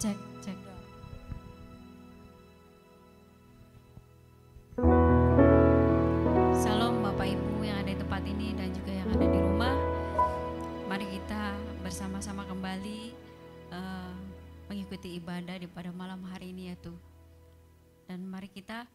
cek cek dong. Salam Bapak Ibu yang ada di tempat ini dan juga yang ada di rumah. Mari kita bersama-sama kembali uh, mengikuti ibadah di pada malam hari ini ya Tuh. Dan mari kita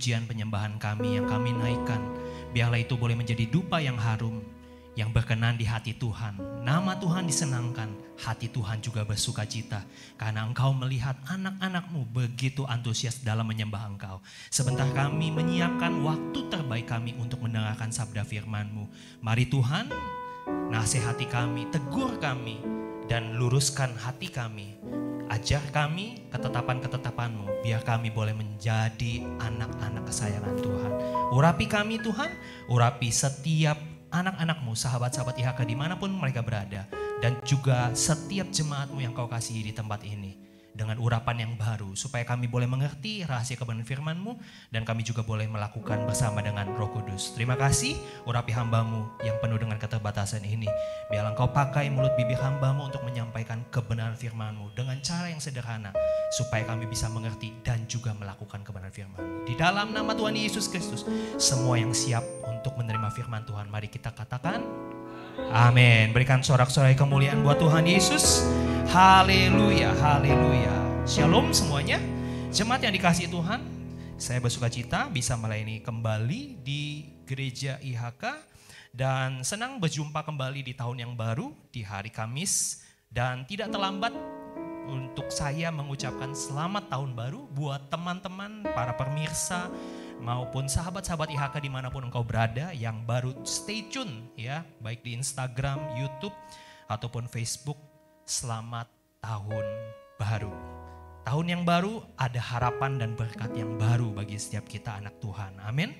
pujian penyembahan kami yang kami naikkan, biarlah itu boleh menjadi dupa yang harum yang berkenan di hati Tuhan. Nama Tuhan disenangkan, hati Tuhan juga bersuka cita. Karena engkau melihat anak-anakmu begitu antusias dalam menyembah engkau. Sebentar kami menyiapkan waktu terbaik kami untuk mendengarkan sabda firmanmu. Mari Tuhan, nasihati kami, tegur kami, dan luruskan hati kami. Ajar kami ketetapan-ketetapanmu, biar kami boleh menjadi anak-anak kesayangan Tuhan. Urapi kami Tuhan, urapi setiap anak-anakmu, sahabat-sahabat IHK di mana pun mereka berada. Dan juga setiap jemaatmu yang kau kasihi di tempat ini. Dengan urapan yang baru, supaya kami boleh mengerti rahasia kebenaran firmanmu dan kami juga boleh melakukan bersama dengan roh kudus. Terima kasih, urapi hambamu yang penuh dengan keterbatasan ini. Biarlah engkau pakai mulut bibir hambamu untuk menyampaikan kebenaran firmanmu dengan cara yang sederhana, supaya kami bisa mengerti dan juga melakukan kebenaran firmanmu. Di dalam nama Tuhan Yesus Kristus, semua yang siap untuk menerima firman Tuhan. Mari kita katakan, Amin. Berikan sorak-sorai kemuliaan buat Tuhan Yesus. Haleluya, haleluya. Shalom semuanya. Jemaat yang dikasih Tuhan, saya bersuka cita bisa melayani kembali di gereja IHK dan senang berjumpa kembali di tahun yang baru di hari Kamis dan tidak terlambat untuk saya mengucapkan selamat tahun baru buat teman-teman, para pemirsa, maupun sahabat-sahabat IHK di mana pun engkau berada yang baru stay tune ya baik di Instagram, YouTube ataupun Facebook selamat tahun baru. Tahun yang baru ada harapan dan berkat yang baru bagi setiap kita anak Tuhan. Amin.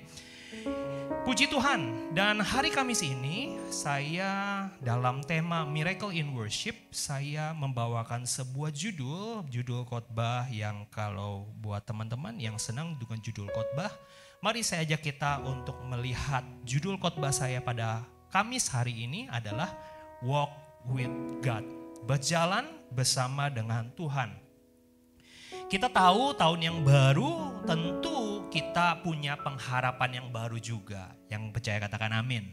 Puji Tuhan, dan hari Kamis ini saya dalam tema Miracle in Worship, saya membawakan sebuah judul, judul khotbah yang kalau buat teman-teman yang senang dengan judul khotbah, mari saya ajak kita untuk melihat judul khotbah saya pada Kamis hari ini adalah Walk with God, berjalan bersama dengan Tuhan. Kita tahu tahun yang baru tentu kita punya pengharapan yang baru juga. Yang percaya katakan amin.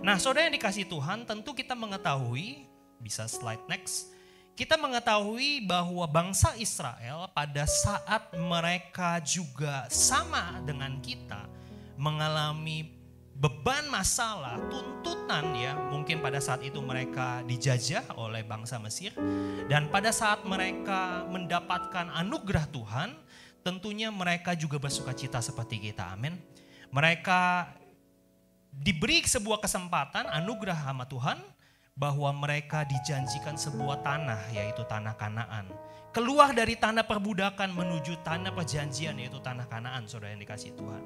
Nah saudara yang dikasih Tuhan tentu kita mengetahui, bisa slide next. Kita mengetahui bahwa bangsa Israel pada saat mereka juga sama dengan kita mengalami beban masalah, tuntutan ya, mungkin pada saat itu mereka dijajah oleh bangsa Mesir dan pada saat mereka mendapatkan anugerah Tuhan, tentunya mereka juga bersuka cita seperti kita. Amin. Mereka diberi sebuah kesempatan anugerah sama Tuhan bahwa mereka dijanjikan sebuah tanah yaitu tanah Kanaan. Keluar dari tanah perbudakan menuju tanah perjanjian yaitu tanah Kanaan, Saudara yang dikasih Tuhan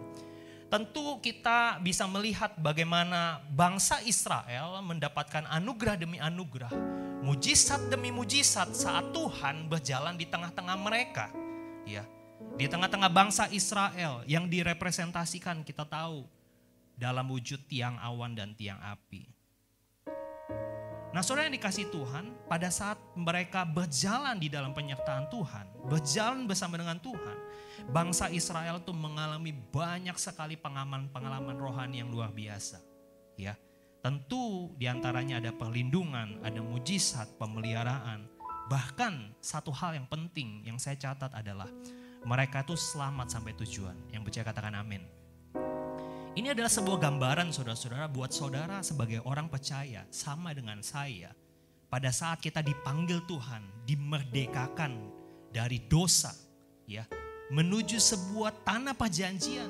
tentu kita bisa melihat bagaimana bangsa Israel mendapatkan anugerah demi anugerah, mujizat demi mujizat saat Tuhan berjalan di tengah-tengah mereka. Ya, di tengah-tengah bangsa Israel yang direpresentasikan kita tahu dalam wujud tiang awan dan tiang api. Nah saudara yang dikasih Tuhan, pada saat mereka berjalan di dalam penyertaan Tuhan, berjalan bersama dengan Tuhan, bangsa Israel itu mengalami banyak sekali pengalaman-pengalaman rohani yang luar biasa. Ya, tentu di antaranya ada perlindungan, ada mujizat, pemeliharaan. Bahkan satu hal yang penting yang saya catat adalah mereka itu selamat sampai tujuan. Yang percaya katakan amin. Ini adalah sebuah gambaran saudara-saudara buat saudara sebagai orang percaya sama dengan saya. Pada saat kita dipanggil Tuhan, dimerdekakan dari dosa, ya, menuju sebuah tanah perjanjian,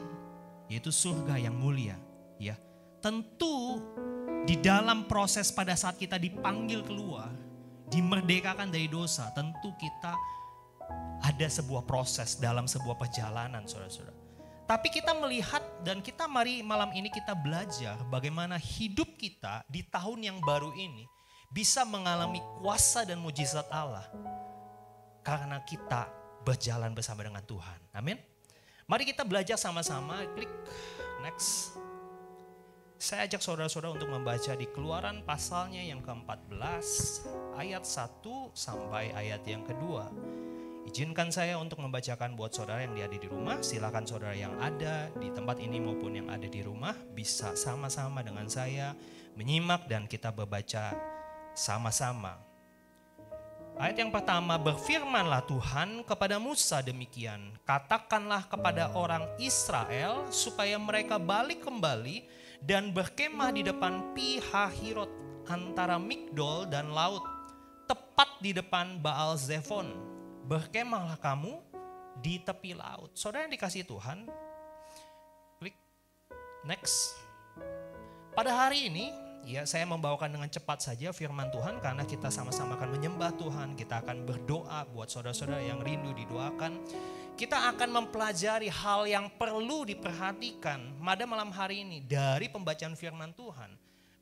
yaitu surga yang mulia, ya. Tentu di dalam proses pada saat kita dipanggil keluar, dimerdekakan dari dosa, tentu kita ada sebuah proses dalam sebuah perjalanan, saudara-saudara. Tapi kita melihat dan kita mari malam ini kita belajar bagaimana hidup kita di tahun yang baru ini bisa mengalami kuasa dan mujizat Allah. Karena kita berjalan bersama dengan Tuhan. Amin. Mari kita belajar sama-sama. Klik next. Saya ajak saudara-saudara untuk membaca di keluaran pasalnya yang ke-14 ayat 1 sampai ayat yang kedua. Izinkan saya untuk membacakan buat saudara yang ada di rumah. Silakan saudara yang ada di tempat ini maupun yang ada di rumah bisa sama-sama dengan saya menyimak dan kita membaca sama-sama. Ayat yang pertama, berfirmanlah Tuhan kepada Musa demikian, katakanlah kepada orang Israel supaya mereka balik kembali dan berkemah di depan Pi Hahirot antara Migdol dan laut, tepat di depan Baal Zephon. Berkemahlah kamu di tepi laut. Saudara yang dikasih Tuhan, klik next. Pada hari ini Ya, saya membawakan dengan cepat saja firman Tuhan karena kita sama-sama akan menyembah Tuhan, kita akan berdoa buat saudara-saudara yang rindu didoakan. Kita akan mempelajari hal yang perlu diperhatikan pada malam hari ini dari pembacaan firman Tuhan.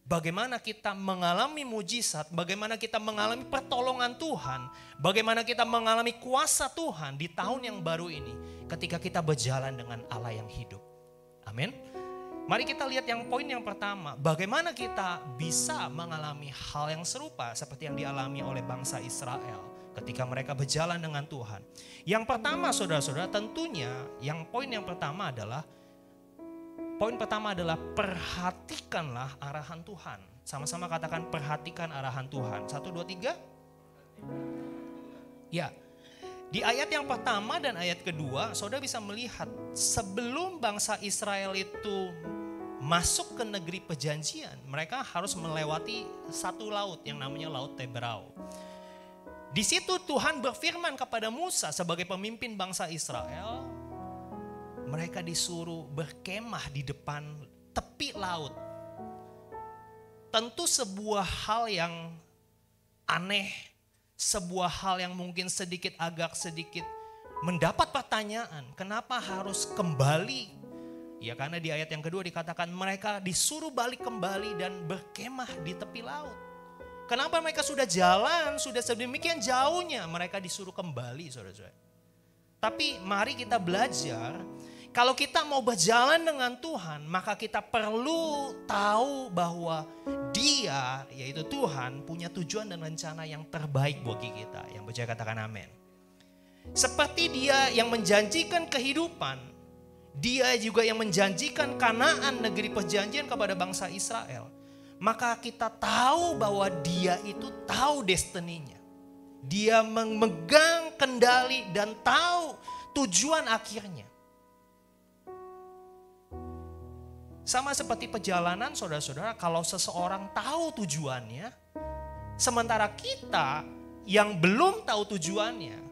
Bagaimana kita mengalami mujizat, bagaimana kita mengalami pertolongan Tuhan, bagaimana kita mengalami kuasa Tuhan di tahun yang baru ini ketika kita berjalan dengan Allah yang hidup. Amin. Mari kita lihat yang poin yang pertama, bagaimana kita bisa mengalami hal yang serupa seperti yang dialami oleh bangsa Israel ketika mereka berjalan dengan Tuhan. Yang pertama saudara-saudara tentunya yang poin yang pertama adalah poin pertama adalah perhatikanlah arahan Tuhan. Sama-sama katakan perhatikan arahan Tuhan. Satu, dua, tiga. Ya, di ayat yang pertama dan ayat kedua, saudara bisa melihat sebelum bangsa Israel itu masuk ke negeri perjanjian, mereka harus melewati satu laut yang namanya Laut Tebrau. Di situ Tuhan berfirman kepada Musa sebagai pemimpin bangsa Israel, mereka disuruh berkemah di depan tepi laut. Tentu sebuah hal yang aneh, sebuah hal yang mungkin sedikit agak sedikit mendapat pertanyaan, kenapa harus kembali Ya karena di ayat yang kedua dikatakan mereka disuruh balik kembali dan berkemah di tepi laut. Kenapa mereka sudah jalan, sudah sedemikian jauhnya mereka disuruh kembali saudara-saudara. Tapi mari kita belajar, kalau kita mau berjalan dengan Tuhan, maka kita perlu tahu bahwa dia, yaitu Tuhan, punya tujuan dan rencana yang terbaik bagi kita. Yang percaya katakan amin. Seperti dia yang menjanjikan kehidupan, dia juga yang menjanjikan kanaan negeri perjanjian kepada bangsa Israel. Maka kita tahu bahwa dia itu tahu destininya. Dia memegang kendali dan tahu tujuan akhirnya. Sama seperti perjalanan saudara-saudara, kalau seseorang tahu tujuannya, sementara kita yang belum tahu tujuannya,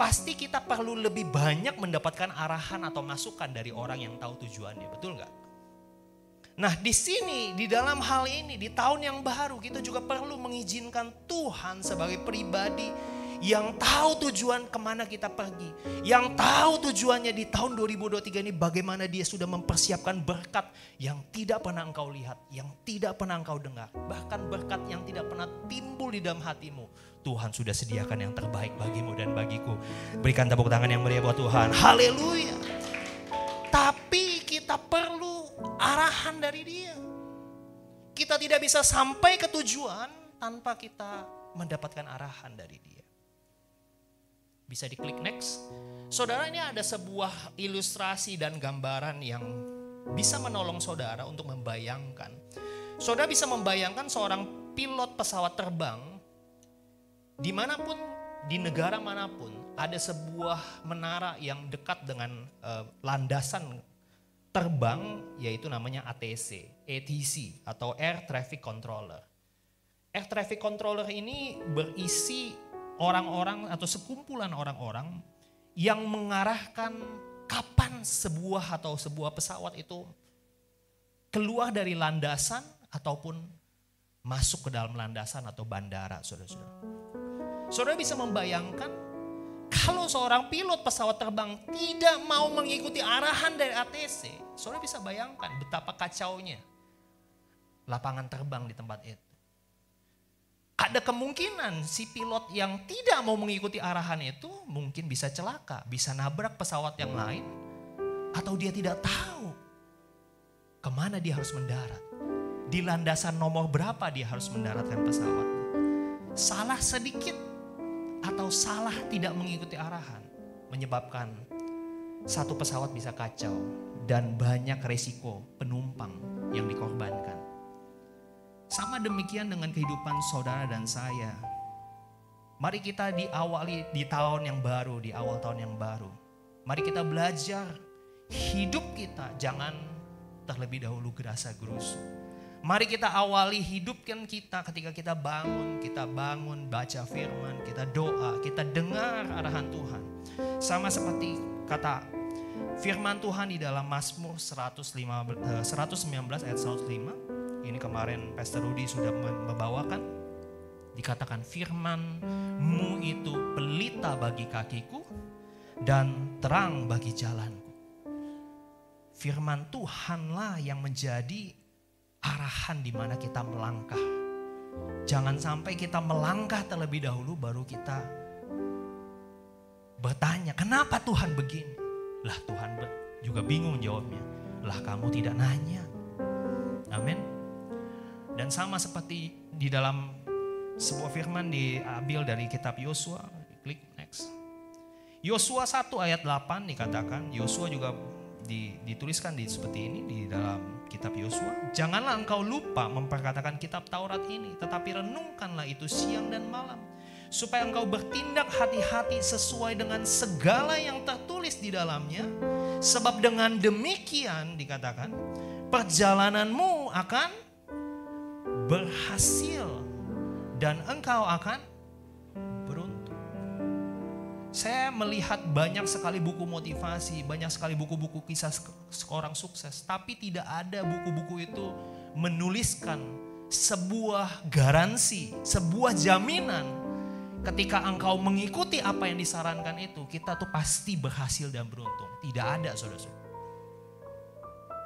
pasti kita perlu lebih banyak mendapatkan arahan atau masukan dari orang yang tahu tujuannya, betul nggak? Nah di sini, di dalam hal ini, di tahun yang baru kita juga perlu mengizinkan Tuhan sebagai pribadi yang tahu tujuan ke mana kita pergi. Yang tahu tujuannya di tahun 2023 ini bagaimana dia sudah mempersiapkan berkat yang tidak pernah engkau lihat, yang tidak pernah engkau dengar. Bahkan berkat yang tidak pernah timbul di dalam hatimu. Tuhan sudah sediakan yang terbaik bagimu dan bagiku. Berikan tepuk tangan yang meriah buat Tuhan. Haleluya. Tapi kita perlu arahan dari dia. Kita tidak bisa sampai ke tujuan tanpa kita mendapatkan arahan dari dia. Bisa diklik next. Saudara ini ada sebuah ilustrasi dan gambaran yang bisa menolong saudara untuk membayangkan. Saudara bisa membayangkan seorang pilot pesawat terbang di mana pun di negara mana pun ada sebuah menara yang dekat dengan uh, landasan terbang yaitu namanya ATC, ATC atau Air Traffic Controller. Air Traffic Controller ini berisi orang-orang atau sekumpulan orang-orang yang mengarahkan kapan sebuah atau sebuah pesawat itu keluar dari landasan ataupun masuk ke dalam landasan atau bandara, saudara-saudara. Saudara bisa membayangkan kalau seorang pilot pesawat terbang tidak mau mengikuti arahan dari ATC, saudara bisa bayangkan betapa kacaunya lapangan terbang di tempat itu ada kemungkinan si pilot yang tidak mau mengikuti arahan itu mungkin bisa celaka, bisa nabrak pesawat yang lain, atau dia tidak tahu ke mana dia harus mendarat. Di landasan nomor berapa dia harus mendaratkan pesawat. Salah sedikit, atau salah tidak mengikuti arahan menyebabkan satu pesawat bisa kacau dan banyak resiko penumpang yang dikorbankan. Sama demikian dengan kehidupan saudara dan saya. Mari kita diawali di tahun yang baru, di awal tahun yang baru. Mari kita belajar hidup kita jangan terlebih dahulu gerasa gerusu. Mari kita awali hidupkan kita ketika kita bangun, kita bangun baca firman, kita doa, kita dengar arahan Tuhan. Sama seperti kata firman Tuhan di dalam Mazmur 119 ayat 105. Ini kemarin Pastor Rudy sudah membawakan. Dikatakan firmanmu itu pelita bagi kakiku dan terang bagi jalanku. Firman Tuhanlah yang menjadi arahan di mana kita melangkah. Jangan sampai kita melangkah terlebih dahulu baru kita bertanya, kenapa Tuhan begini? Lah Tuhan juga bingung jawabnya. Lah kamu tidak nanya. Amin. Dan sama seperti di dalam sebuah firman diambil dari kitab Yosua, klik next. Yosua 1 ayat 8 dikatakan, Yosua juga dituliskan di seperti ini di dalam kitab Yosua. Janganlah engkau lupa memperkatakan kitab Taurat ini, tetapi renungkanlah itu siang dan malam. Supaya engkau bertindak hati-hati sesuai dengan segala yang tertulis di dalamnya. Sebab dengan demikian dikatakan, perjalananmu akan berhasil dan engkau akan saya melihat banyak sekali buku motivasi, banyak sekali buku-buku kisah seorang sukses, tapi tidak ada buku-buku itu menuliskan sebuah garansi, sebuah jaminan ketika engkau mengikuti apa yang disarankan itu, kita tuh pasti berhasil dan beruntung. Tidak ada, saudara-saudara.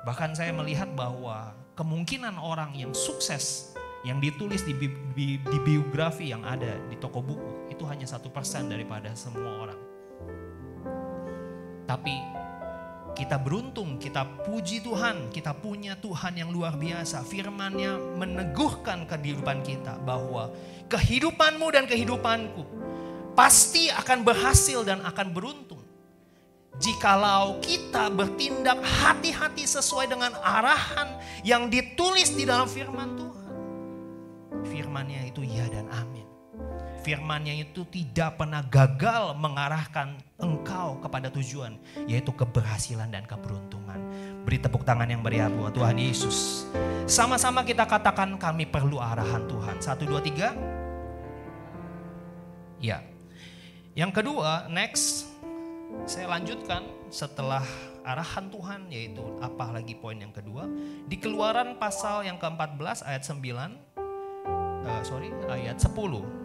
Bahkan saya melihat bahwa kemungkinan orang yang sukses yang ditulis di, bi di biografi yang ada di toko buku itu hanya satu persen daripada semua orang. Tapi kita beruntung, kita puji Tuhan, kita punya Tuhan yang luar biasa. Firman-Nya meneguhkan kehidupan kita bahwa kehidupanmu dan kehidupanku pasti akan berhasil dan akan beruntung. Jikalau kita bertindak hati-hati sesuai dengan arahan yang ditulis di dalam firman Tuhan firmannya itu ya dan amin. Firmannya itu tidak pernah gagal mengarahkan engkau kepada tujuan, yaitu keberhasilan dan keberuntungan. Beri tepuk tangan yang meriah buat Tuhan Yesus. Sama-sama kita katakan kami perlu arahan Tuhan. Satu, dua, tiga. Ya. Yang kedua, next. Saya lanjutkan setelah arahan Tuhan yaitu apa lagi poin yang kedua di keluaran pasal yang ke-14 ayat 9 uh, sorry ayat 10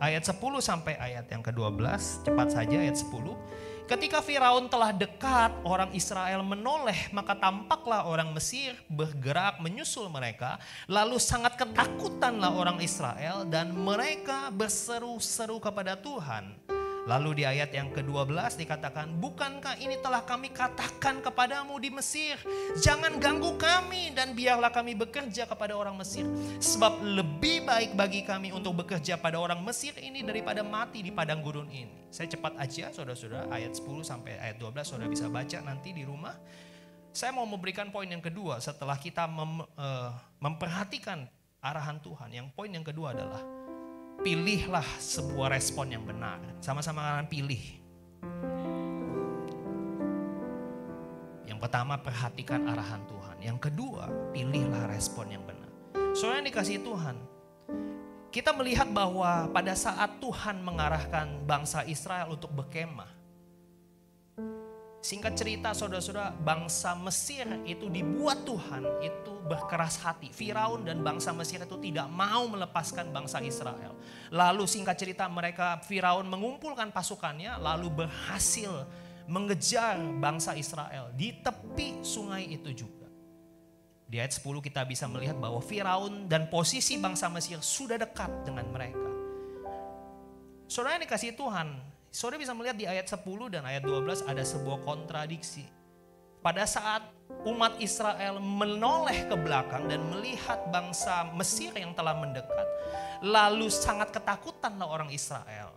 ayat 10 sampai ayat yang ke-12 cepat saja ayat 10 Ketika Firaun telah dekat, orang Israel menoleh, maka tampaklah orang Mesir bergerak menyusul mereka. Lalu sangat ketakutanlah orang Israel dan mereka berseru-seru kepada Tuhan. Lalu di ayat yang ke-12 dikatakan, Bukankah ini telah kami katakan kepadamu di Mesir? Jangan ganggu kami dan biarlah kami bekerja kepada orang Mesir. Sebab lebih baik bagi kami untuk bekerja pada orang Mesir ini daripada mati di padang gurun ini. Saya cepat aja saudara-saudara, ayat 10 sampai ayat 12 saudara bisa baca nanti di rumah. Saya mau memberikan poin yang kedua setelah kita mem, uh, memperhatikan arahan Tuhan. Yang poin yang kedua adalah pilihlah sebuah respon yang benar. Sama-sama kalian pilih. Yang pertama perhatikan arahan Tuhan. Yang kedua pilihlah respon yang benar. Soalnya dikasih Tuhan. Kita melihat bahwa pada saat Tuhan mengarahkan bangsa Israel untuk berkemah. Singkat cerita saudara-saudara, bangsa Mesir itu dibuat Tuhan itu berkeras hati. Firaun dan bangsa Mesir itu tidak mau melepaskan bangsa Israel. Lalu singkat cerita mereka Firaun mengumpulkan pasukannya lalu berhasil mengejar bangsa Israel di tepi sungai itu juga. Di ayat 10 kita bisa melihat bahwa Firaun dan posisi bangsa Mesir sudah dekat dengan mereka. Saudara yang dikasih Tuhan, Saudara bisa melihat di ayat 10 dan ayat 12 ada sebuah kontradiksi. Pada saat umat Israel menoleh ke belakang dan melihat bangsa Mesir yang telah mendekat, lalu sangat ketakutanlah orang Israel.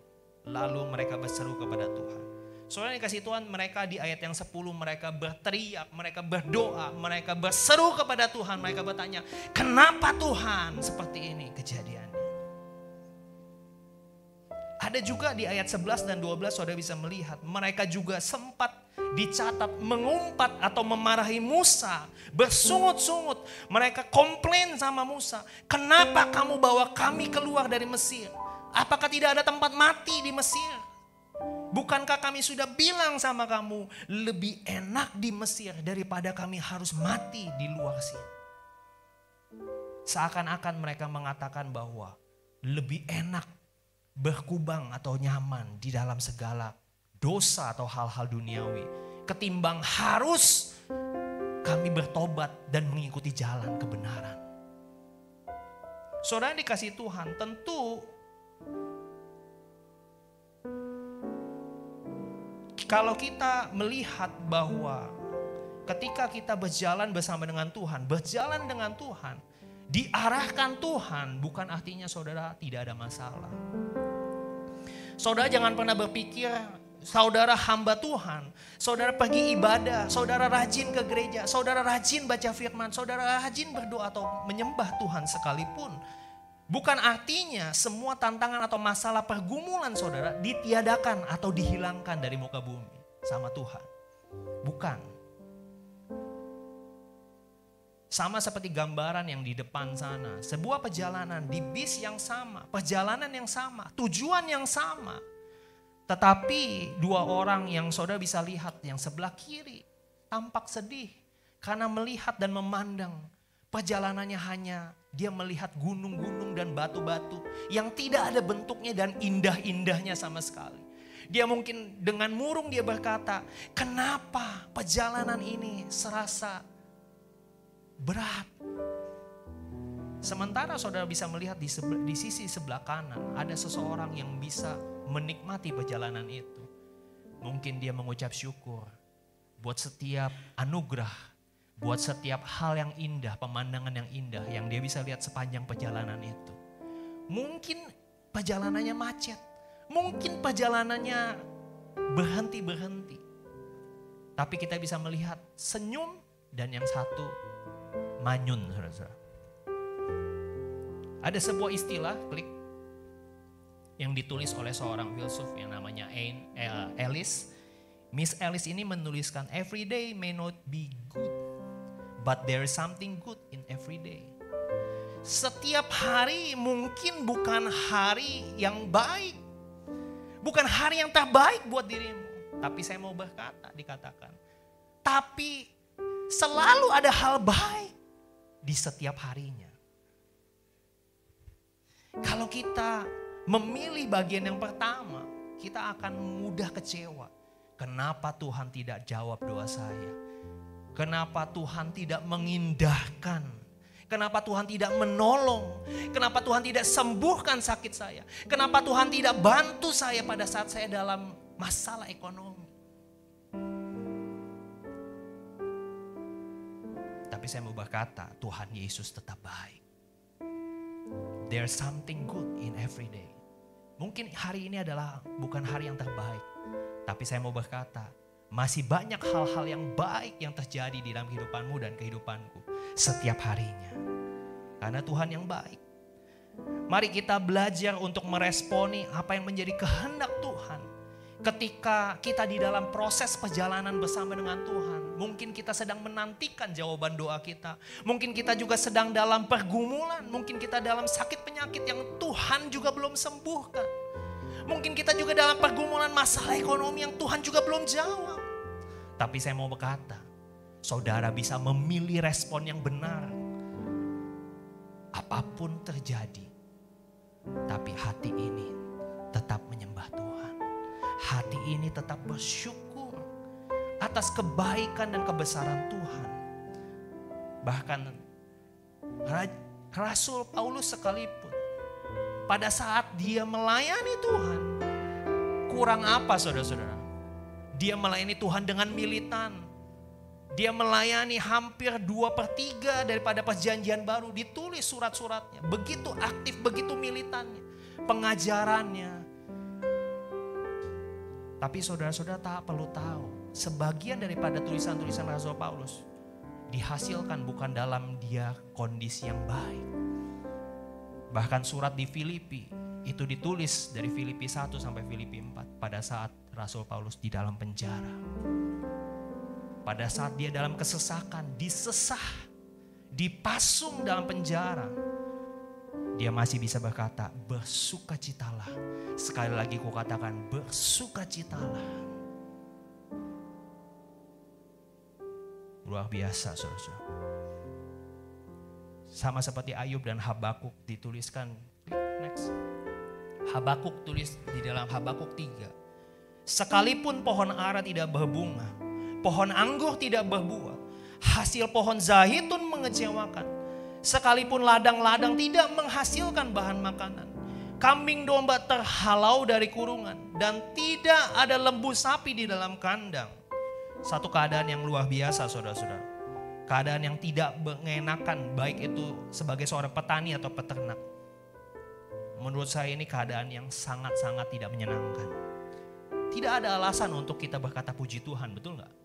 Lalu mereka berseru kepada Tuhan. Soalnya dikasih Tuhan mereka di ayat yang 10 mereka berteriak, mereka berdoa, mereka berseru kepada Tuhan. Mereka bertanya, kenapa Tuhan seperti ini kejadiannya? Ada juga di ayat 11 dan 12 saudara bisa melihat mereka juga sempat dicatat mengumpat atau memarahi Musa, bersungut-sungut. Mereka komplain sama Musa, "Kenapa kamu bawa kami keluar dari Mesir? Apakah tidak ada tempat mati di Mesir? Bukankah kami sudah bilang sama kamu, lebih enak di Mesir daripada kami harus mati di luar sini?" Seakan-akan mereka mengatakan bahwa lebih enak berkubang atau nyaman di dalam segala dosa atau hal-hal duniawi ketimbang harus kami bertobat dan mengikuti jalan kebenaran. Saudara dikasih Tuhan, tentu kalau kita melihat bahwa ketika kita berjalan bersama dengan Tuhan, berjalan dengan Tuhan, diarahkan Tuhan bukan artinya saudara tidak ada masalah. Saudara jangan pernah berpikir saudara hamba Tuhan, saudara pergi ibadah, saudara rajin ke gereja, saudara rajin baca firman, saudara rajin berdoa atau menyembah Tuhan sekalipun. Bukan artinya semua tantangan atau masalah pergumulan saudara ditiadakan atau dihilangkan dari muka bumi sama Tuhan. Bukan. Sama seperti gambaran yang di depan sana. Sebuah perjalanan di bis yang sama, perjalanan yang sama, tujuan yang sama. Tetapi dua orang yang saudara bisa lihat yang sebelah kiri tampak sedih karena melihat dan memandang perjalanannya hanya dia melihat gunung-gunung dan batu-batu yang tidak ada bentuknya dan indah-indahnya sama sekali. Dia mungkin dengan murung dia berkata, kenapa perjalanan ini serasa berat. Sementara saudara bisa melihat di, di sisi sebelah kanan ada seseorang yang bisa menikmati perjalanan itu. Mungkin dia mengucap syukur buat setiap anugerah, buat setiap hal yang indah, pemandangan yang indah yang dia bisa lihat sepanjang perjalanan itu. Mungkin perjalanannya macet, mungkin perjalanannya berhenti-berhenti. Tapi kita bisa melihat senyum dan yang satu manyun saudara-saudara. Ada sebuah istilah, klik, yang ditulis oleh seorang filsuf yang namanya Ellis. Miss Ellis ini menuliskan, every day may not be good, but there is something good in every day. Setiap hari mungkin bukan hari yang baik, bukan hari yang terbaik buat dirimu. Tapi saya mau berkata, dikatakan, tapi selalu ada hal baik di setiap harinya. Kalau kita memilih bagian yang pertama, kita akan mudah kecewa. Kenapa Tuhan tidak jawab doa saya? Kenapa Tuhan tidak mengindahkan? Kenapa Tuhan tidak menolong? Kenapa Tuhan tidak sembuhkan sakit saya? Kenapa Tuhan tidak bantu saya pada saat saya dalam masalah ekonomi? Tapi saya mau berkata, Tuhan Yesus tetap baik. There's something good in every day. Mungkin hari ini adalah bukan hari yang terbaik. Tapi saya mau berkata, masih banyak hal-hal yang baik yang terjadi di dalam kehidupanmu dan kehidupanku setiap harinya. Karena Tuhan yang baik. Mari kita belajar untuk meresponi apa yang menjadi kehendak Tuhan. Ketika kita di dalam proses perjalanan bersama dengan Tuhan Mungkin kita sedang menantikan jawaban doa kita. Mungkin kita juga sedang dalam pergumulan. Mungkin kita dalam sakit penyakit yang Tuhan juga belum sembuhkan. Mungkin kita juga dalam pergumulan masalah ekonomi yang Tuhan juga belum jawab. Tapi saya mau berkata, saudara bisa memilih respon yang benar. Apa pun terjadi, tapi hati ini tetap. Hati ini tetap bersyukur atas kebaikan dan kebesaran Tuhan. Bahkan Rasul Paulus sekalipun pada saat dia melayani Tuhan, kurang apa saudara-saudara? Dia melayani Tuhan dengan militan. Dia melayani hampir dua per tiga daripada perjanjian baru. Ditulis surat-suratnya. Begitu aktif, begitu militannya. Pengajarannya. Tapi saudara-saudara tak perlu tahu, sebagian daripada tulisan-tulisan Rasul Paulus dihasilkan bukan dalam dia kondisi yang baik. Bahkan surat di Filipi itu ditulis dari Filipi 1 sampai Filipi 4 pada saat Rasul Paulus di dalam penjara. Pada saat dia dalam kesesakan, disesah, dipasung dalam penjara. Dia masih bisa berkata, bersukacitalah. Sekali lagi ku katakan, bersukacitalah. Luar biasa, saudara Sama seperti Ayub dan Habakuk dituliskan. Next. Habakuk tulis di dalam Habakuk 3. Sekalipun pohon ara tidak berbunga, pohon anggur tidak berbuah, hasil pohon zahitun mengecewakan. Sekalipun ladang-ladang tidak menghasilkan bahan makanan. Kambing domba terhalau dari kurungan dan tidak ada lembu sapi di dalam kandang. Satu keadaan yang luar biasa saudara-saudara. Keadaan yang tidak mengenakan baik itu sebagai seorang petani atau peternak. Menurut saya ini keadaan yang sangat-sangat tidak menyenangkan. Tidak ada alasan untuk kita berkata puji Tuhan, betul nggak?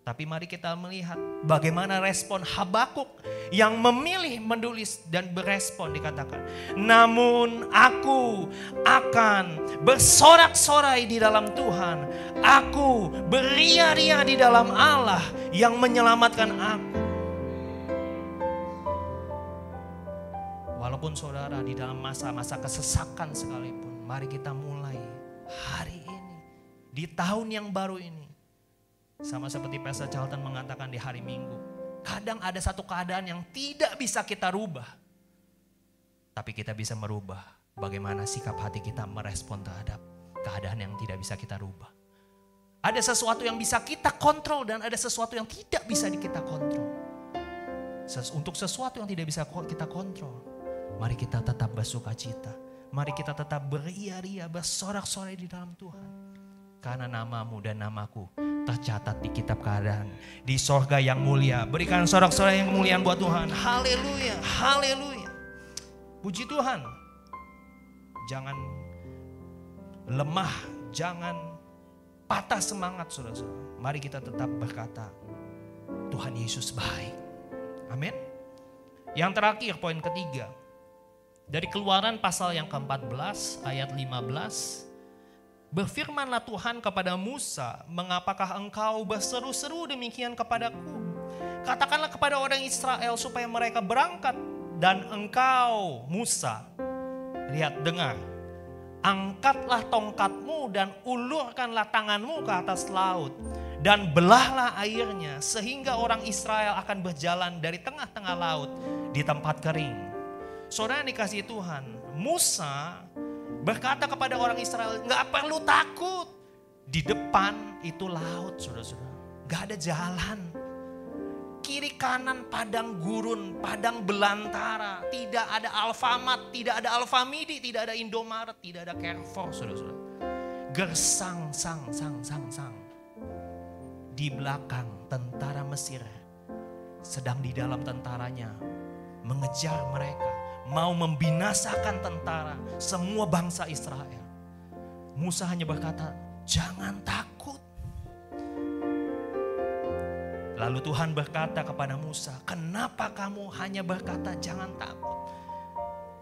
Tapi mari kita melihat bagaimana respon Habakuk yang memilih menulis dan berespon dikatakan. Namun aku akan bersorak-sorai di dalam Tuhan. Aku beria-ria di dalam Allah yang menyelamatkan aku. Walaupun saudara di dalam masa-masa kesesakan sekalipun. Mari kita mulai hari ini. Di tahun yang baru ini sama seperti Pastor Charlton mengatakan di hari Minggu. Kadang ada satu keadaan yang tidak bisa kita rubah. Tapi kita bisa merubah bagaimana sikap hati kita merespon terhadap keadaan yang tidak bisa kita rubah. Ada sesuatu yang bisa kita kontrol dan ada sesuatu yang tidak bisa kita kontrol. Untuk sesuatu yang tidak bisa kita kontrol, mari kita tetap bersuka cita. Mari kita tetap beria-ria, bersorak-sorai di dalam Tuhan. Karena namamu dan namaku tercatat di kitab keadaan. Di sorga yang mulia. Berikan sorak-sorak yang kemuliaan buat Tuhan. Haleluya, haleluya. Puji Tuhan. Jangan lemah, jangan patah semangat saudara-saudara. Mari kita tetap berkata, Tuhan Yesus baik. Amin. Yang terakhir poin ketiga. Dari keluaran pasal yang ke-14 ayat 15 Berfirmanlah Tuhan kepada Musa, mengapakah engkau berseru-seru demikian kepadaku? Katakanlah kepada orang Israel supaya mereka berangkat dan engkau Musa, lihat dengar, angkatlah tongkatmu dan ulurkanlah tanganmu ke atas laut dan belahlah airnya sehingga orang Israel akan berjalan dari tengah-tengah laut di tempat kering. Saudara dikasih Tuhan, Musa Berkata kepada orang Israel, nggak perlu takut. Di depan itu laut, saudara-saudara. Gak ada jalan. Kiri kanan padang gurun, padang belantara. Tidak ada Alfamart, tidak ada Alfamidi, tidak ada Indomaret, tidak ada Carrefour, saudara-saudara. Gersang, sang, sang, sang, sang. Di belakang tentara Mesir sedang di dalam tentaranya mengejar mereka mau membinasakan tentara semua bangsa Israel. Musa hanya berkata, "Jangan takut." Lalu Tuhan berkata kepada Musa, "Kenapa kamu hanya berkata jangan takut?"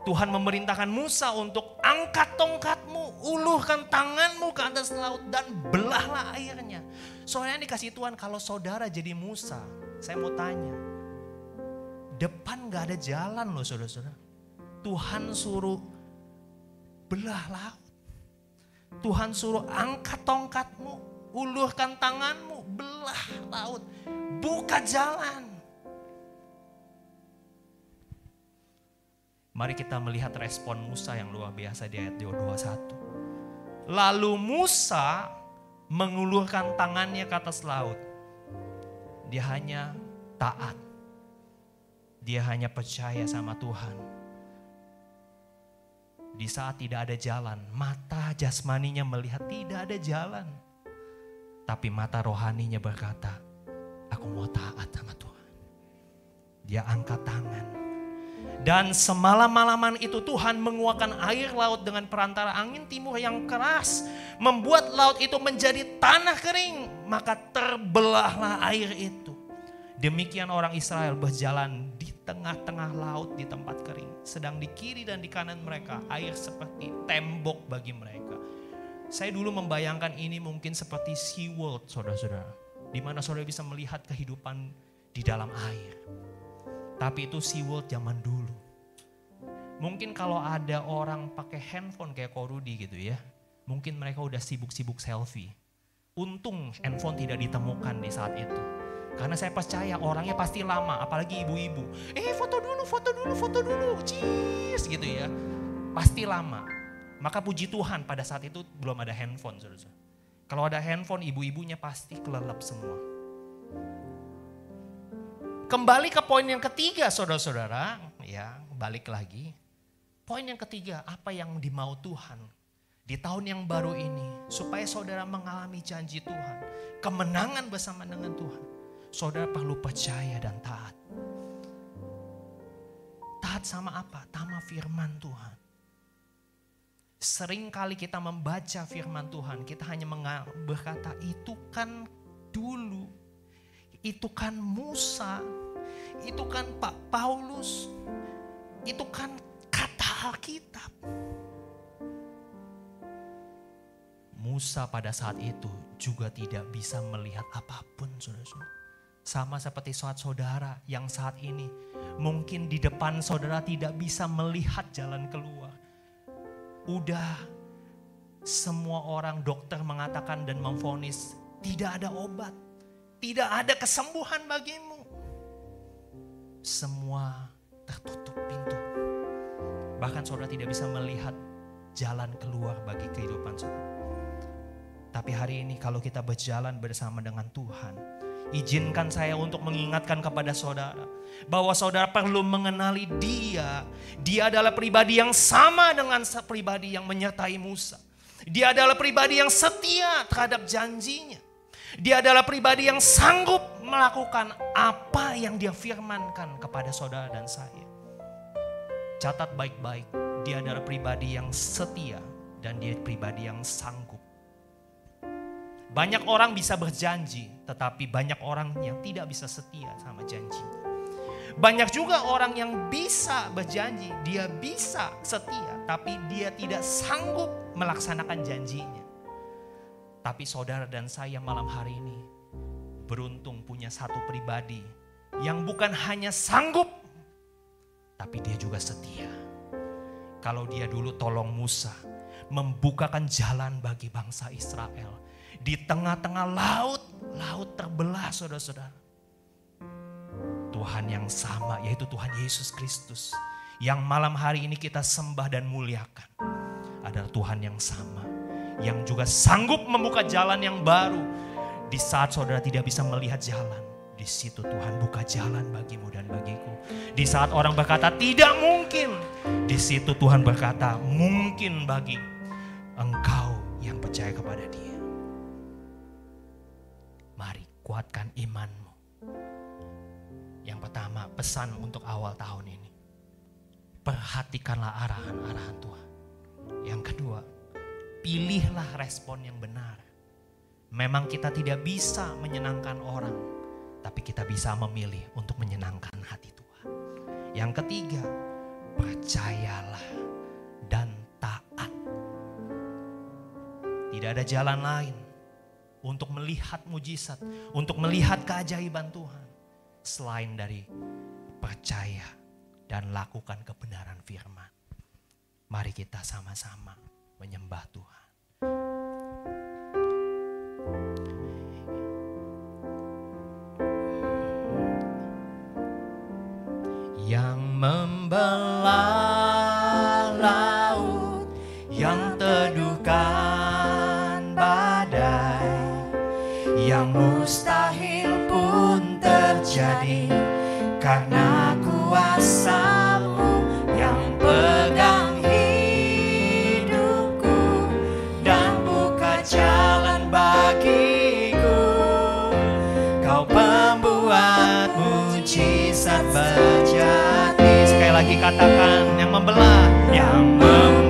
Tuhan memerintahkan Musa untuk angkat tongkatmu, ulurkan tanganmu ke atas laut dan belahlah airnya. Soalnya dikasih Tuhan kalau saudara jadi Musa, saya mau tanya, depan gak ada jalan loh saudara-saudara. Tuhan suruh belah laut. Tuhan suruh angkat tongkatmu, ulurkan tanganmu, belah laut, buka jalan. Mari kita melihat respon Musa yang luar biasa di ayat 21. Lalu Musa mengulurkan tangannya ke atas laut. Dia hanya taat. Dia hanya percaya sama Tuhan di saat tidak ada jalan, mata jasmaninya melihat tidak ada jalan. Tapi mata rohaninya berkata, aku mau taat sama Tuhan. Dia angkat tangan. Dan semalam-malaman itu Tuhan menguakkan air laut dengan perantara angin timur yang keras. Membuat laut itu menjadi tanah kering. Maka terbelahlah air itu. Demikian orang Israel berjalan tengah-tengah laut di tempat kering. Sedang di kiri dan di kanan mereka air seperti tembok bagi mereka. Saya dulu membayangkan ini mungkin seperti sea world saudara-saudara. Di mana saudara bisa melihat kehidupan di dalam air. Tapi itu sea world zaman dulu. Mungkin kalau ada orang pakai handphone kayak Korudi gitu ya. Mungkin mereka udah sibuk-sibuk selfie. Untung handphone tidak ditemukan di saat itu. Karena saya percaya orangnya pasti lama, apalagi ibu-ibu. Eh foto dulu, foto dulu, foto dulu, cheese gitu ya. Pasti lama. Maka puji Tuhan pada saat itu belum ada handphone saudara. Kalau ada handphone ibu-ibunya pasti kelelep semua. Kembali ke poin yang ketiga saudara-saudara, ya balik lagi. Poin yang ketiga, apa yang dimau Tuhan di tahun yang baru ini supaya saudara mengalami janji Tuhan, kemenangan bersama dengan Tuhan saudara perlu percaya dan taat. Taat sama apa? Tama firman Tuhan. Sering kali kita membaca firman Tuhan, kita hanya berkata itu kan dulu, itu kan Musa, itu kan Pak Paulus, itu kan kata Alkitab. Musa pada saat itu juga tidak bisa melihat apa pun saudara-saudara. Sama seperti saat saudara yang saat ini mungkin di depan saudara tidak bisa melihat jalan keluar. Udah semua orang dokter mengatakan dan memfonis tidak ada obat. Tidak ada kesembuhan bagimu. Semua tertutup pintu. Bahkan saudara tidak bisa melihat jalan keluar bagi kehidupan saudara. Tapi hari ini kalau kita berjalan bersama dengan Tuhan, Izinkan saya untuk mengingatkan kepada saudara bahwa saudara perlu mengenali dia. Dia adalah pribadi yang sama dengan pribadi yang menyertai Musa. Dia adalah pribadi yang setia terhadap janjinya. Dia adalah pribadi yang sanggup melakukan apa yang dia firmankan kepada saudara dan saya. Catat baik-baik, dia adalah pribadi yang setia dan dia pribadi yang sanggup. Banyak orang bisa berjanji, tetapi banyak orang yang tidak bisa setia sama janji. Banyak juga orang yang bisa berjanji, dia bisa setia, tapi dia tidak sanggup melaksanakan janjinya. Tapi saudara dan saya malam hari ini beruntung punya satu pribadi yang bukan hanya sanggup, tapi dia juga setia. Kalau dia dulu tolong Musa, membukakan jalan bagi bangsa Israel di tengah-tengah laut, laut terbelah saudara-saudara. Tuhan yang sama yaitu Tuhan Yesus Kristus. Yang malam hari ini kita sembah dan muliakan. Adalah Tuhan yang sama. Yang juga sanggup membuka jalan yang baru. Di saat saudara tidak bisa melihat jalan. Di situ Tuhan buka jalan bagimu dan bagiku. Di saat orang berkata tidak mungkin. Di situ Tuhan berkata mungkin bagi engkau yang percaya kepada dia. Kuatkan imanmu. Yang pertama, pesan untuk awal tahun ini. Perhatikanlah arahan-arahan Tuhan. Yang kedua, pilihlah respon yang benar. Memang kita tidak bisa menyenangkan orang, tapi kita bisa memilih untuk menyenangkan hati Tuhan. Yang ketiga, percayalah dan taat. Tidak ada jalan lain untuk melihat mujizat, untuk melihat keajaiban Tuhan. Selain dari percaya dan lakukan kebenaran firman. Mari kita sama-sama menyembah Tuhan. Yang membelah lagi katakan yang membelah, yang membelah.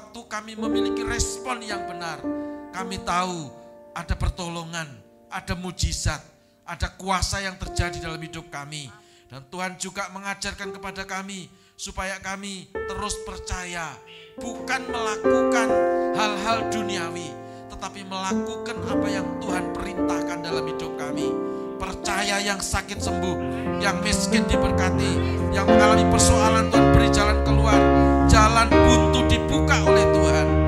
waktu kami memiliki respon yang benar, kami tahu ada pertolongan, ada mujizat, ada kuasa yang terjadi dalam hidup kami. Dan Tuhan juga mengajarkan kepada kami supaya kami terus percaya, bukan melakukan hal-hal duniawi, tetapi melakukan apa yang Tuhan perintahkan dalam hidup kami. Percaya yang sakit sembuh, yang miskin diberkati, yang mengalami persoalan Tuhan beri jalan keluar, jalan buntu dibuka oleh Tuhan.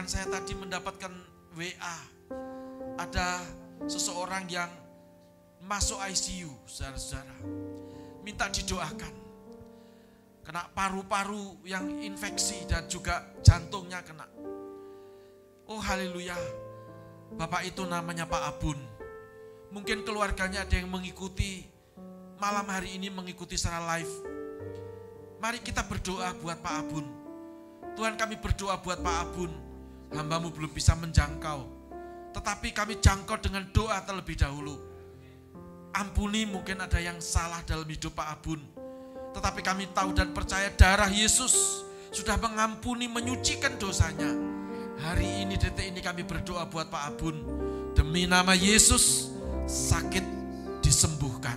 Bahkan saya tadi mendapatkan WA. Ada seseorang yang masuk ICU, saudara-saudara. Minta didoakan. Kena paru-paru yang infeksi dan juga jantungnya kena. Oh haleluya. Bapak itu namanya Pak Abun. Mungkin keluarganya ada yang mengikuti malam hari ini mengikuti secara live. Mari kita berdoa buat Pak Abun. Tuhan kami berdoa buat Pak Abun. Hambamu belum bisa menjangkau. Tetapi kami jangkau dengan doa terlebih dahulu. Ampuni mungkin ada yang salah dalam hidup Pak Abun. Tetapi kami tahu dan percaya darah Yesus sudah mengampuni, menyucikan dosanya. Hari ini, detik ini kami berdoa buat Pak Abun. Demi nama Yesus, sakit disembuhkan.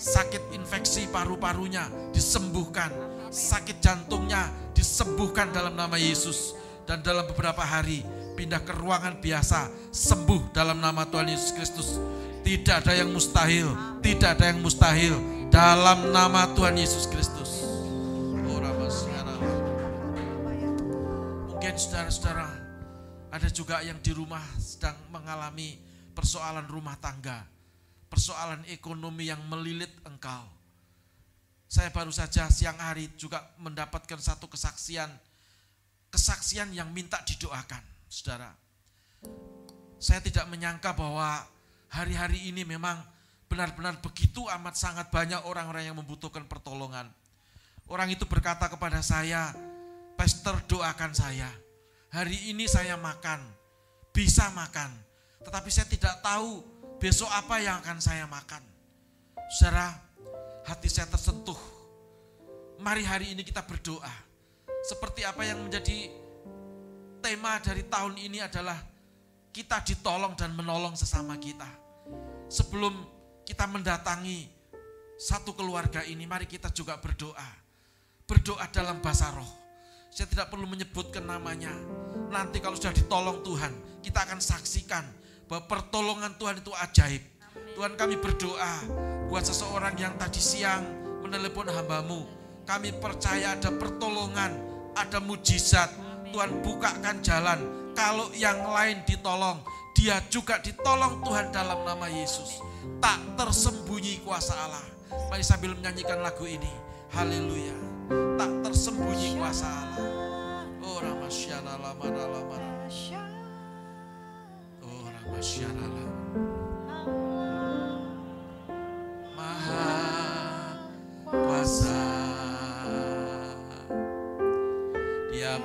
Sakit infeksi paru-parunya disembuhkan. Sakit jantungnya disembuhkan dalam nama Yesus. Dan dalam beberapa hari pindah ke ruangan biasa, sembuh dalam nama Tuhan Yesus Kristus. Tidak ada yang mustahil, tidak ada yang mustahil dalam nama Tuhan Yesus Kristus. Mungkin saudara-saudara ada juga yang di rumah sedang mengalami persoalan rumah tangga, persoalan ekonomi yang melilit engkau. Saya baru saja siang hari juga mendapatkan satu kesaksian, kesaksian yang minta didoakan, saudara. Saya tidak menyangka bahwa hari-hari ini memang benar-benar begitu amat sangat banyak orang-orang yang membutuhkan pertolongan. Orang itu berkata kepada saya, Pastor doakan saya. Hari ini saya makan, bisa makan. Tetapi saya tidak tahu besok apa yang akan saya makan. Saudara, hati saya tersentuh. Mari hari ini kita berdoa. Seperti apa yang menjadi tema dari tahun ini adalah kita ditolong dan menolong sesama kita. Sebelum kita mendatangi satu keluarga ini, mari kita juga berdoa. Berdoa dalam bahasa roh. Saya tidak perlu menyebutkan namanya. Nanti kalau sudah ditolong Tuhan, kita akan saksikan bahwa pertolongan Tuhan itu ajaib. Tuhan kami berdoa buat seseorang yang tadi siang menelepon hambamu. Kami percaya ada pertolongan, ada mujizat. Tuhan bukakan jalan. Kalau yang lain ditolong, dia juga ditolong Tuhan dalam nama Yesus. Tak tersembunyi kuasa Allah. Mari sambil menyanyikan lagu ini. Haleluya. Tak tersembunyi kuasa Allah. Oh Ramasyana lamana lamana. Oh Ramasyana lamana. Maha kuasa Dia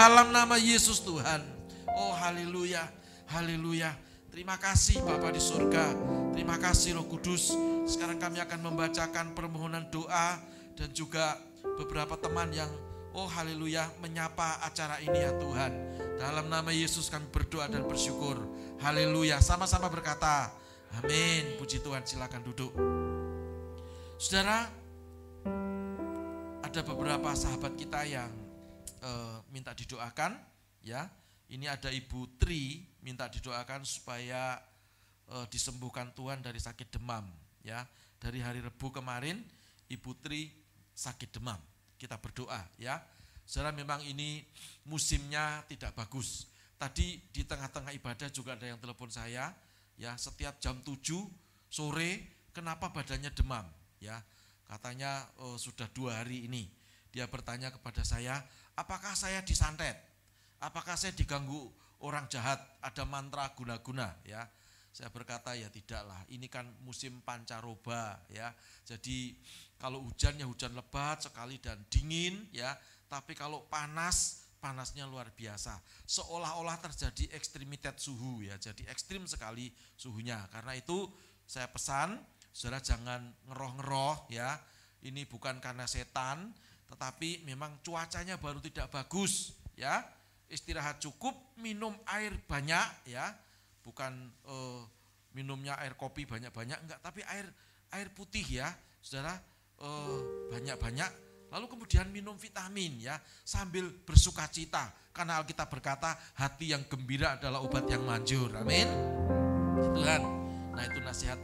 dalam nama Yesus Tuhan. Oh haleluya, haleluya. Terima kasih Bapa di surga. Terima kasih Roh Kudus. Sekarang kami akan membacakan permohonan doa dan juga beberapa teman yang oh haleluya menyapa acara ini ya Tuhan. Dalam nama Yesus kami berdoa dan bersyukur. Haleluya. Sama-sama berkata, amin. Puji Tuhan, silakan duduk. Saudara, ada beberapa sahabat kita yang eh, minta didoakan ya. Ini ada Ibu Tri minta didoakan supaya eh, disembuhkan Tuhan dari sakit demam ya. Dari hari Rebu kemarin Ibu Tri sakit demam. Kita berdoa ya. Saudara memang ini musimnya tidak bagus. Tadi di tengah-tengah ibadah juga ada yang telepon saya ya setiap jam 7 sore kenapa badannya demam ya katanya oh, sudah dua hari ini dia bertanya kepada saya apakah saya disantet? Apakah saya diganggu orang jahat? Ada mantra guna-guna ya. Saya berkata ya tidaklah. Ini kan musim pancaroba ya. Jadi kalau hujan ya hujan lebat sekali dan dingin ya. Tapi kalau panas panasnya luar biasa. Seolah-olah terjadi ekstremitas suhu ya. Jadi ekstrim sekali suhunya. Karena itu saya pesan Saudara jangan ngeroh-ngeroh ya. Ini bukan karena setan, tetapi memang cuacanya baru tidak bagus ya. Istirahat cukup, minum air banyak ya. Bukan eh, minumnya air kopi banyak-banyak enggak, tapi air air putih ya. Saudara eh, banyak-banyak Lalu kemudian minum vitamin ya sambil bersuka cita karena Alkitab berkata hati yang gembira adalah obat yang manjur. Amin. Tuhan. Nah itu nasihat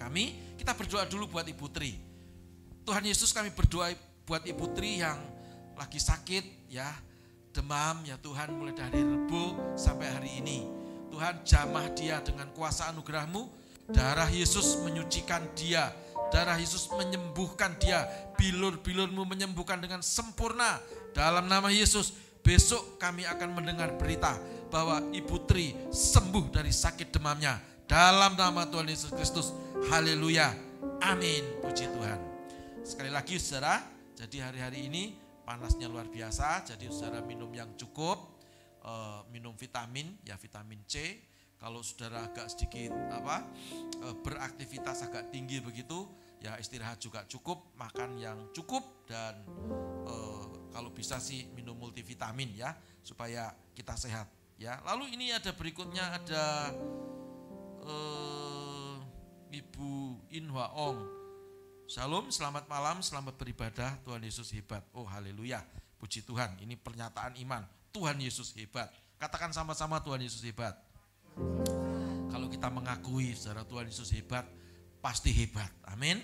kami kita berdoa dulu buat Ibu Tri. Tuhan Yesus kami berdoa buat Ibu Tri yang lagi sakit ya, demam ya Tuhan mulai dari Rebu sampai hari ini. Tuhan jamah dia dengan kuasa anugerahmu, darah Yesus menyucikan dia, darah Yesus menyembuhkan dia, bilur-bilurmu menyembuhkan dengan sempurna dalam nama Yesus. Besok kami akan mendengar berita bahwa Ibu Tri sembuh dari sakit demamnya dalam nama Tuhan Yesus Kristus. Haleluya. Amin. Puji Tuhan. Sekali lagi saudara, jadi hari-hari ini panasnya luar biasa, jadi saudara minum yang cukup, uh, minum vitamin, ya vitamin C. Kalau saudara agak sedikit apa uh, beraktivitas agak tinggi begitu, ya istirahat juga cukup, makan yang cukup dan uh, kalau bisa sih minum multivitamin ya supaya kita sehat. Ya, lalu ini ada berikutnya ada Ibu Inhwa Ong. Shalom, selamat malam, selamat beribadah. Tuhan Yesus hebat. Oh haleluya, puji Tuhan. Ini pernyataan iman. Tuhan Yesus hebat. Katakan sama-sama Tuhan Yesus hebat. Kalau kita mengakui saudara Tuhan Yesus hebat, pasti hebat. Amin.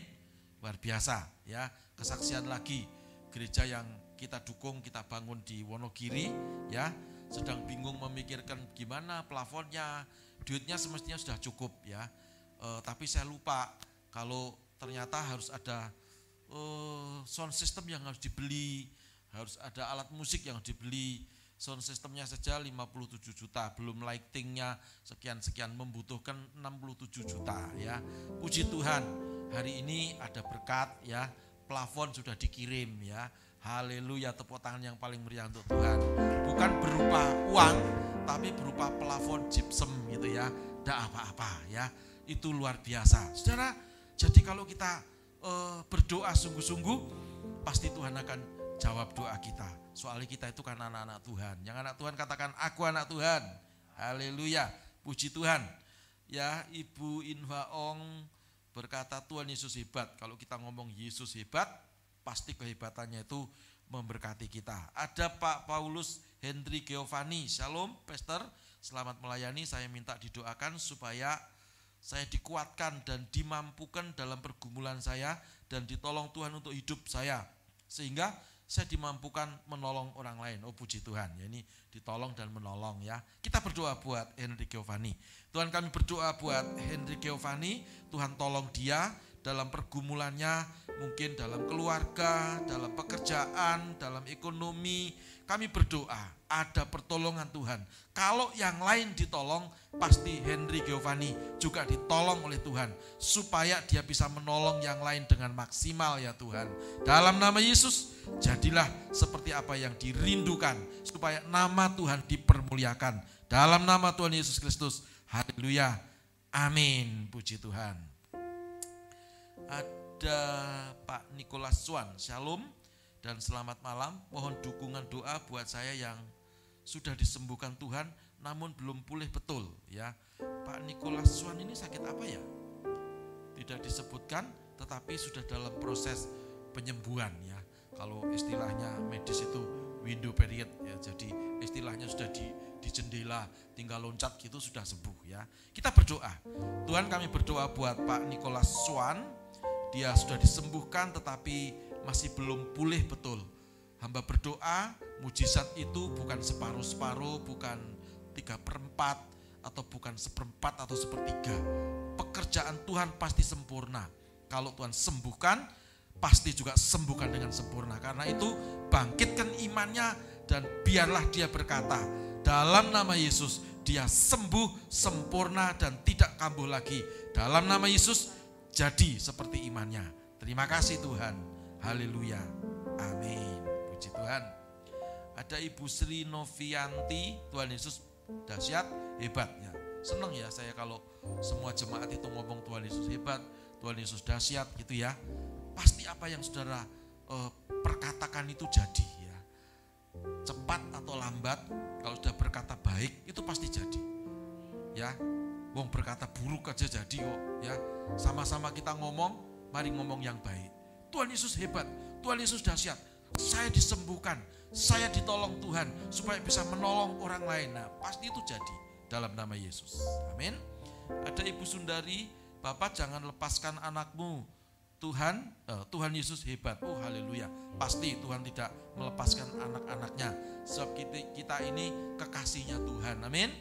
Luar biasa ya. Kesaksian lagi gereja yang kita dukung, kita bangun di Wonogiri ya, sedang bingung memikirkan gimana plafonnya, duitnya semestinya sudah cukup ya. E, tapi saya lupa kalau ternyata harus ada e, sound system yang harus dibeli, harus ada alat musik yang dibeli. Sound systemnya saja 57 juta, belum lightingnya sekian-sekian membutuhkan 67 juta ya. Puji Tuhan, hari ini ada berkat ya, plafon sudah dikirim ya. Haleluya, tepuk tangan yang paling meriah untuk Tuhan. Bukan berupa uang, tapi berupa plafon gypsum gitu ya. Tidak apa-apa ya. Itu luar biasa. Saudara, jadi kalau kita uh, berdoa sungguh-sungguh, pasti Tuhan akan jawab doa kita. Soalnya kita itu kan anak-anak Tuhan. Yang anak Tuhan katakan, aku anak Tuhan. Haleluya, puji Tuhan. Ya, Ibu Inva Ong berkata Tuhan Yesus hebat. Kalau kita ngomong Yesus hebat, pasti kehebatannya itu memberkati kita. Ada Pak Paulus Hendri Giovanni. Shalom, Pastor. Selamat melayani. Saya minta didoakan supaya saya dikuatkan dan dimampukan dalam pergumulan saya dan ditolong Tuhan untuk hidup saya. Sehingga saya dimampukan menolong orang lain. Oh puji Tuhan. Ya ini ditolong dan menolong ya. Kita berdoa buat Hendri Giovanni. Tuhan kami berdoa buat Hendri Giovanni. Tuhan tolong dia dalam pergumulannya mungkin dalam keluarga, dalam pekerjaan, dalam ekonomi, kami berdoa ada pertolongan Tuhan. Kalau yang lain ditolong, pasti Henry Giovanni juga ditolong oleh Tuhan supaya dia bisa menolong yang lain dengan maksimal ya Tuhan. Dalam nama Yesus, jadilah seperti apa yang dirindukan supaya nama Tuhan dipermuliakan. Dalam nama Tuhan Yesus Kristus. Haleluya. Amin. Puji Tuhan. Ada Pak Nikolas Swan. Shalom dan selamat malam. Mohon dukungan doa buat saya yang sudah disembuhkan Tuhan namun belum pulih betul ya. Pak Nikolas Swan ini sakit apa ya? Tidak disebutkan tetapi sudah dalam proses penyembuhan ya. Kalau istilahnya medis itu window period ya. Jadi istilahnya sudah di di jendela tinggal loncat gitu sudah sembuh ya. Kita berdoa. Tuhan kami berdoa buat Pak Nikolas Swan. Dia sudah disembuhkan tetapi masih belum pulih betul. Hamba berdoa, mujizat itu bukan separuh-separuh, bukan tiga perempat, atau bukan seperempat atau sepertiga. Pekerjaan Tuhan pasti sempurna. Kalau Tuhan sembuhkan, pasti juga sembuhkan dengan sempurna. Karena itu bangkitkan imannya dan biarlah dia berkata, dalam nama Yesus dia sembuh, sempurna dan tidak kambuh lagi. Dalam nama Yesus jadi seperti imannya. Terima kasih Tuhan. Haleluya. Amin. Puji Tuhan. Ada Ibu Sri Novianti, Tuhan Yesus dahsyat, hebat ya. Senang ya saya kalau semua jemaat itu ngomong Tuhan Yesus hebat, Tuhan Yesus dahsyat gitu ya. Pasti apa yang saudara uh, perkatakan itu jadi ya. Cepat atau lambat, kalau sudah berkata baik itu pasti jadi. Ya, wong berkata buruk aja jadi kok ya. Sama-sama kita ngomong, mari ngomong yang baik. Tuhan Yesus hebat, Tuhan Yesus dahsyat. Saya disembuhkan, saya ditolong Tuhan supaya bisa menolong orang lain. Nah, pasti itu jadi dalam nama Yesus. Amin. Ada Ibu Sundari, Bapak jangan lepaskan anakmu. Tuhan, eh, Tuhan Yesus hebat. Oh haleluya. Pasti Tuhan tidak melepaskan anak-anaknya. Sebab kita, kita ini kekasihnya Tuhan. Amin.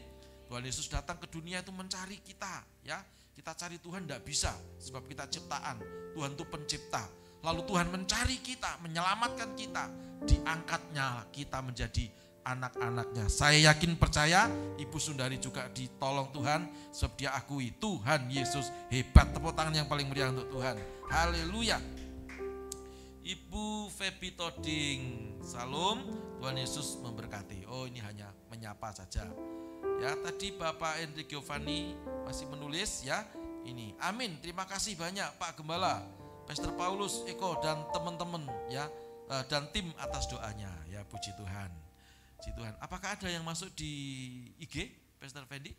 Tuhan Yesus datang ke dunia itu mencari kita. ya Kita cari Tuhan tidak bisa. Sebab kita ciptaan. Tuhan itu pencipta Lalu Tuhan mencari kita, menyelamatkan kita. Diangkatnya kita menjadi anak-anaknya. Saya yakin percaya Ibu Sundari juga ditolong Tuhan sebab dia akui Tuhan Yesus hebat. Tepuk tangan yang paling meriah untuk Tuhan. Haleluya. Ibu Febi Toding, salam. Tuhan Yesus memberkati. Oh ini hanya menyapa saja. Ya tadi Bapak Enrique Giovanni masih menulis ya. Ini amin. Terima kasih banyak Pak Gembala. Pastor Paulus, Eko dan teman-teman ya eh, dan tim atas doanya ya puji Tuhan. Puji Tuhan. Apakah ada yang masuk di IG Pastor Fendi?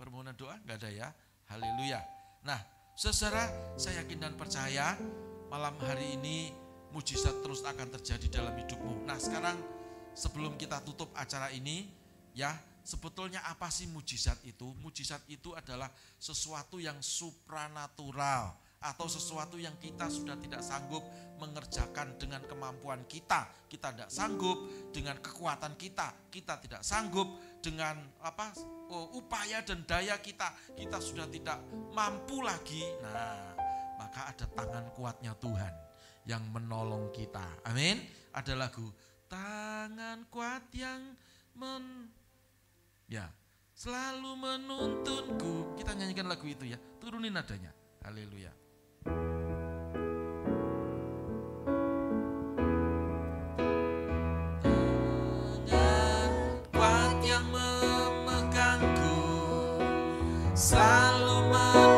Permohonan doa? Enggak ada ya. Haleluya. Nah, saudara, saya yakin dan percaya malam hari ini mujizat terus akan terjadi dalam hidupmu. Nah, sekarang sebelum kita tutup acara ini ya, sebetulnya apa sih mujizat itu? Mujizat itu adalah sesuatu yang supranatural atau sesuatu yang kita sudah tidak sanggup mengerjakan dengan kemampuan kita. Kita tidak sanggup dengan kekuatan kita. Kita tidak sanggup dengan apa oh, upaya dan daya kita. Kita sudah tidak mampu lagi. Nah, maka ada tangan kuatnya Tuhan yang menolong kita. Amin. Ada lagu tangan kuat yang men Ya, selalu menuntunku. Kita nyanyikan lagu itu ya, turunin nadanya. Haleluya. Selalu menuntunku.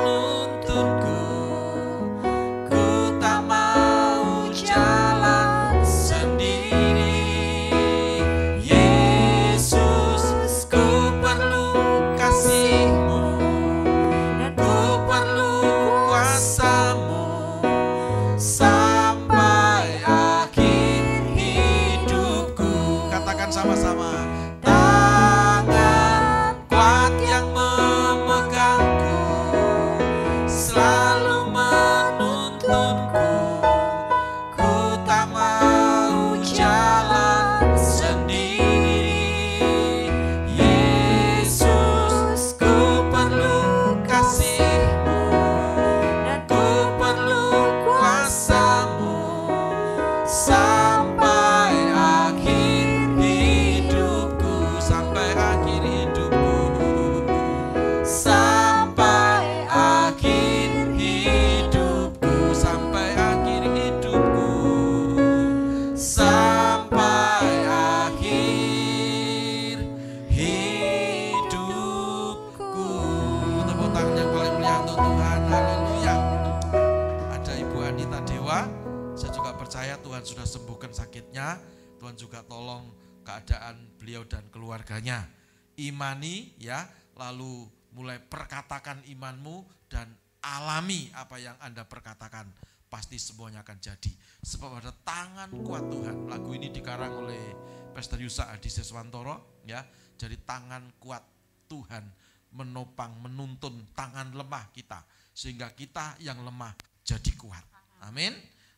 Imani ya, lalu mulai perkatakan imanmu dan alami apa yang Anda perkatakan. Pasti semuanya akan jadi. Sebab ada tangan kuat Tuhan. Lagu ini dikarang oleh Pastor Yusa Adi Seswantoro ya. Jadi tangan kuat Tuhan menopang, menuntun tangan lemah kita sehingga kita yang lemah jadi kuat. Amin.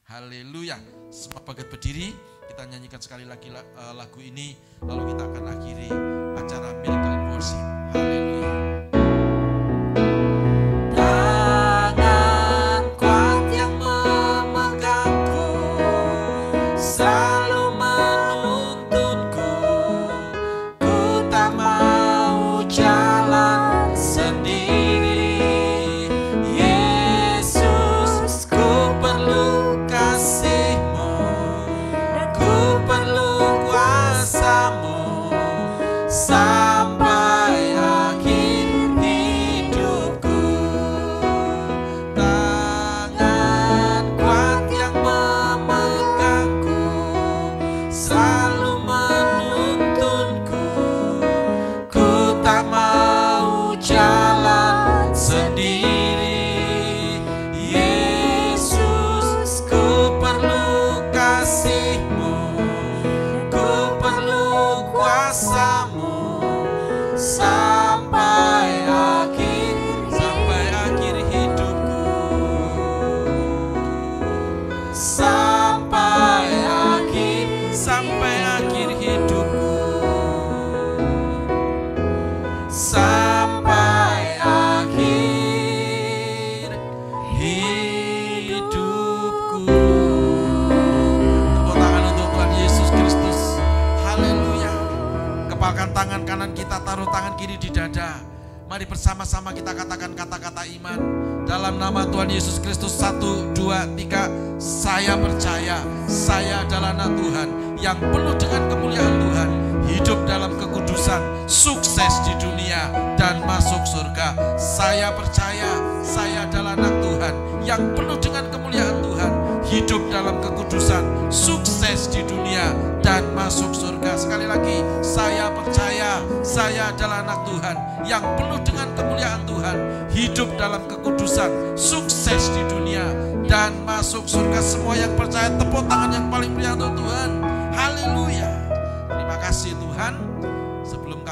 Haleluya. Semua bagian berdiri, kita nyanyikan sekali lagi eh, lagu ini lalu kita akan akhiri acara Miracle Worship. Haleluya.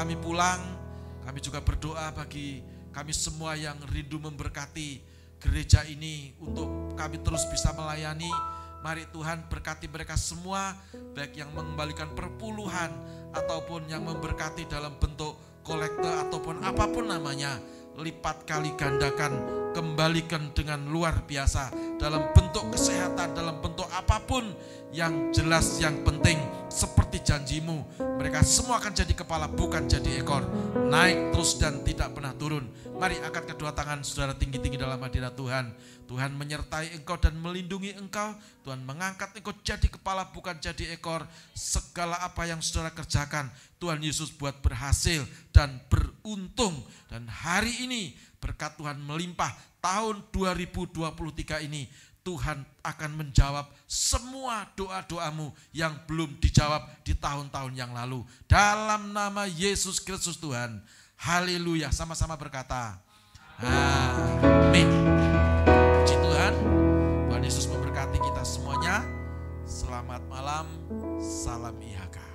Kami pulang, kami juga berdoa bagi kami semua yang rindu memberkati gereja ini untuk kami terus bisa melayani. Mari Tuhan berkati mereka semua, baik yang mengembalikan perpuluhan ataupun yang memberkati dalam bentuk kolektor ataupun apa pun namanya. Lipat kali gandakan, kembalikan dengan luar biasa. Dalam bentuk kesehatan, dalam bentuk apa pun yang jelas yang penting seperti janjimu mereka semua akan jadi kepala bukan jadi ekor. Naik terus dan tidak pernah turun. Mari angkat kedua tangan saudara tinggi-tinggi dalam hadirat Tuhan. Tuhan menyertai engkau dan melindungi engkau. Tuhan mengangkat engkau jadi kepala bukan jadi ekor. Segala apa yang saudara kerjakan Tuhan Yesus buat berhasil dan beruntung. Dan hari ini berkat Tuhan melimpah tahun 2023 ini Tuhan akan menjawab semua doa-doamu yang belum dijawab di tahun-tahun yang lalu. Dalam nama Yesus Kristus Tuhan. Haleluya. Sama-sama berkata. Amin. Puji Tuhan. Tuhan Yesus memberkati kita semuanya. Selamat malam. Salam Ihaka.